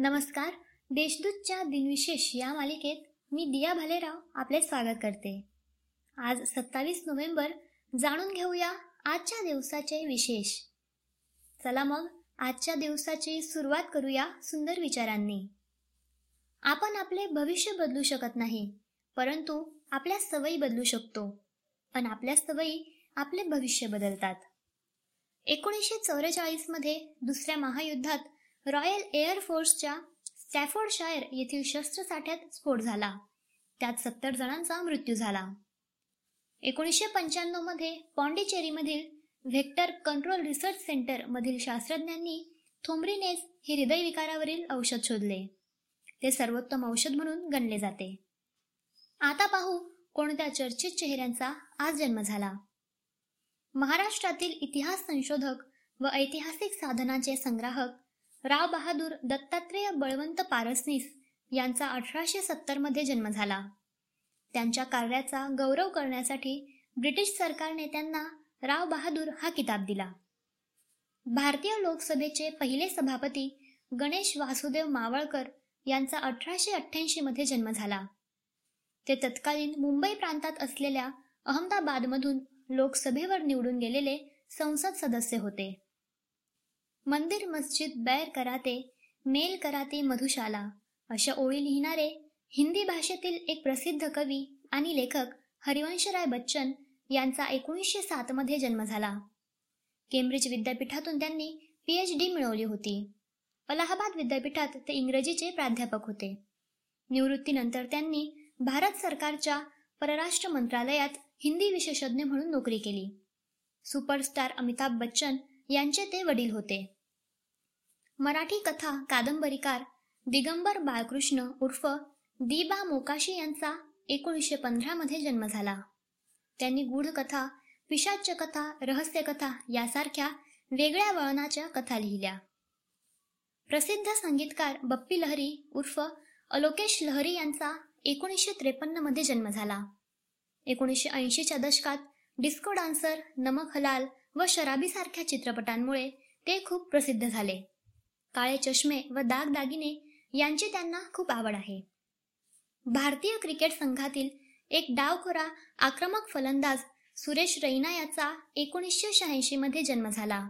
नमस्कार. देशदूतच्या दिनविशेष या मालिकेत मी दिया भालेराव आपले स्वागत करते. आज सत्तावीस नोव्हेंबर जाणून घेऊया आजच्या दिवसाचे विशेष. चला मग आजच्या दिवसाची सुरुवात करूया सुंदर विचारांनी. आपण आपले भविष्य बदलू शकत नाही परंतु आपल्या सवयी बदलू शकतो पण आपल्या सवयी आपले भविष्य बदलतात. एकोणीसशे चौवेचाळीसमध्ये दुसऱ्या महायुद्धात रॉयल एअरफोर्सच्या सॅफोर्डशायर स्टॅफोर्डशायर येथील शस्त्रसाठ्यात स्फोट झाला. त्यात सत्तर जणांचा मृत्यू झाला. एकोणीसशे पंच्याण्णवमध्ये पॉंडिचेरीमधील व्हेक्टर कंट्रोल रिसर्च सेंटर मधील शास्त्रज्ञांनी थोम्ब्रिनेस हे हृदयविकारावरील औषध शोधले. ते सर्वोत्तम औषध म्हणून गणले जाते. आता पाहू कोणत्या चर्चित चेहऱ्यांचा आज जन्म झाला. महाराष्ट्रातील इतिहास संशोधक व ऐतिहासिक साधनाचे संग्राहक राव बहादूर दत्तात्रेय बळवंत पारसनीस यांचा अठराशे सत्तरमध्ये जन्म झाला. त्यांच्या कार्याचा गौरव करण्यासाठी ब्रिटिश सरकारने त्यांना राव बहादूर हा किताब दिला. भारतीय लोकसभेचे पहिले सभापती गणेश वासुदेव मावळकर यांचा अठराशे अठ्ठ्याऐंशी मध्ये जन्म झाला. ते तत्कालीन मुंबई प्रांतात असलेल्या अहमदाबादमधून लोकसभेवर निवडून गेलेले संसद सदस्य होते. मंदिर मस्जिद बैर कराते मेल कराते मधुशाला. अशा ओळी लिहिणारे हिंदी भाषेतील एक प्रसिद्ध कवी आणि लेखक हरिवंशराय बच्चन यांचा एकोणीसशे सातमध्ये जन्म झाला. केम्ब्रिज विद्यापीठातून त्यांनी पीएच डी मिळवली होती. अलाहाबाद विद्यापीठात ते इंग्रजीचे प्राध्यापक होते. निवृत्तीनंतर त्यांनी भारत सरकारच्या परराष्ट्र मंत्रालयात हिंदी विशेषज्ञ म्हणून नोकरी केली. सुपरस्टार अमिताभ बच्चन यांचे ते वडील होते. मराठी कथा कादंबरीकार दिगंबर बाळकृष्ण उर्फ दिबा मोकाशी यांचा एकोणीसशे पंधरामध्ये जन्म झाला. त्यांनी गूढकथा पिशाच्य कथा रहस्यकथा यासारख्या वेगळ्या वळणाच्या कथा लिहिल्या. प्रसिद्ध संगीतकार बप्पी लहरी उर्फ अलोकेश लहरी यांचा एकोणीसशे त्रेपन्नमध्ये जन्म झाला. एकोणीसशे ऐंशीच्या दशकात डिस्को डान्सर नमक हलाल व शराबी सारख्या चित्रपटांमुळे ते खूप प्रसिद्ध झाले. काळे चष्मे व दागदागिने यांची त्यांना खूप आवड आहे. भारतीय क्रिकेट संघातील एक डावखोरा आक्रमक फलंदाज सुरेश रैना याचा एकोणीसशे शहाऐंशी मध्ये जन्म झाला.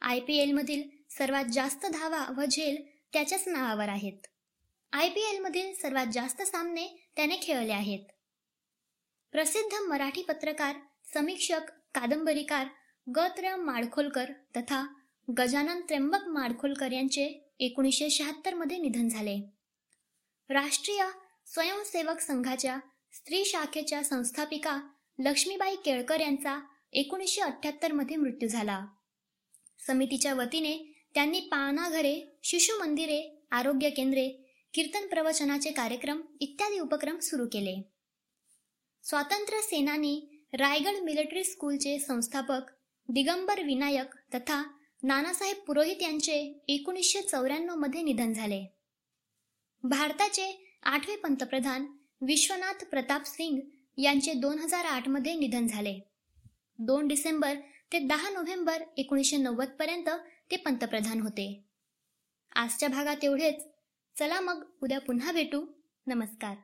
आय पी एलमधील सर्वात जास्त धावा व झेल त्याच्याच नावावर आहेत. आय पी एलमधील सर्वात जास्त सामने त्याने खेळले आहेत. प्रसिद्ध मराठी पत्रकार समीक्षक कादंबरीकार गत्र माडखोलकर तथा गजानन त्र्यंबक माडखोलकर यांचे एकोणीसशे शहात्तरमध्ये निधन झाले. राष्ट्रीय स्वयंसेवक संघाच्या स्त्री शाखेच्या संस्थापिका लक्ष्मीबाई केळकर यांचा एकोणीसशे अठ्याहत्तरमध्ये मृत्यू झाला. समितीच्या वतीने त्यांनी पाळणाघरे शिशु मंदिरे आरोग्य केंद्रे कीर्तन प्रवचनाचे कार्यक्रम इत्यादी उपक्रम सुरू केले. स्वातंत्र्य सेनानी रायगड मिलिटरी स्कूलचे संस्थापक दिगंबर विनायक तथा नानासाहेब पुरोहित यांचे एकोणीसशे चौऱ्याण्णवमध्ये निधन झाले. भारताचे आठवे पंतप्रधान विश्वनाथ प्रताप सिंग यांचे दोन हजार आठमध्ये निधन झाले. दोन डिसेंबर ते दहा नोव्हेंबर एकोणीसशे नव्वद पर्यंत ते पंतप्रधान होते. आजच्या भागात एवढेच. चला मग उद्या पुन्हा भेटू. नमस्कार.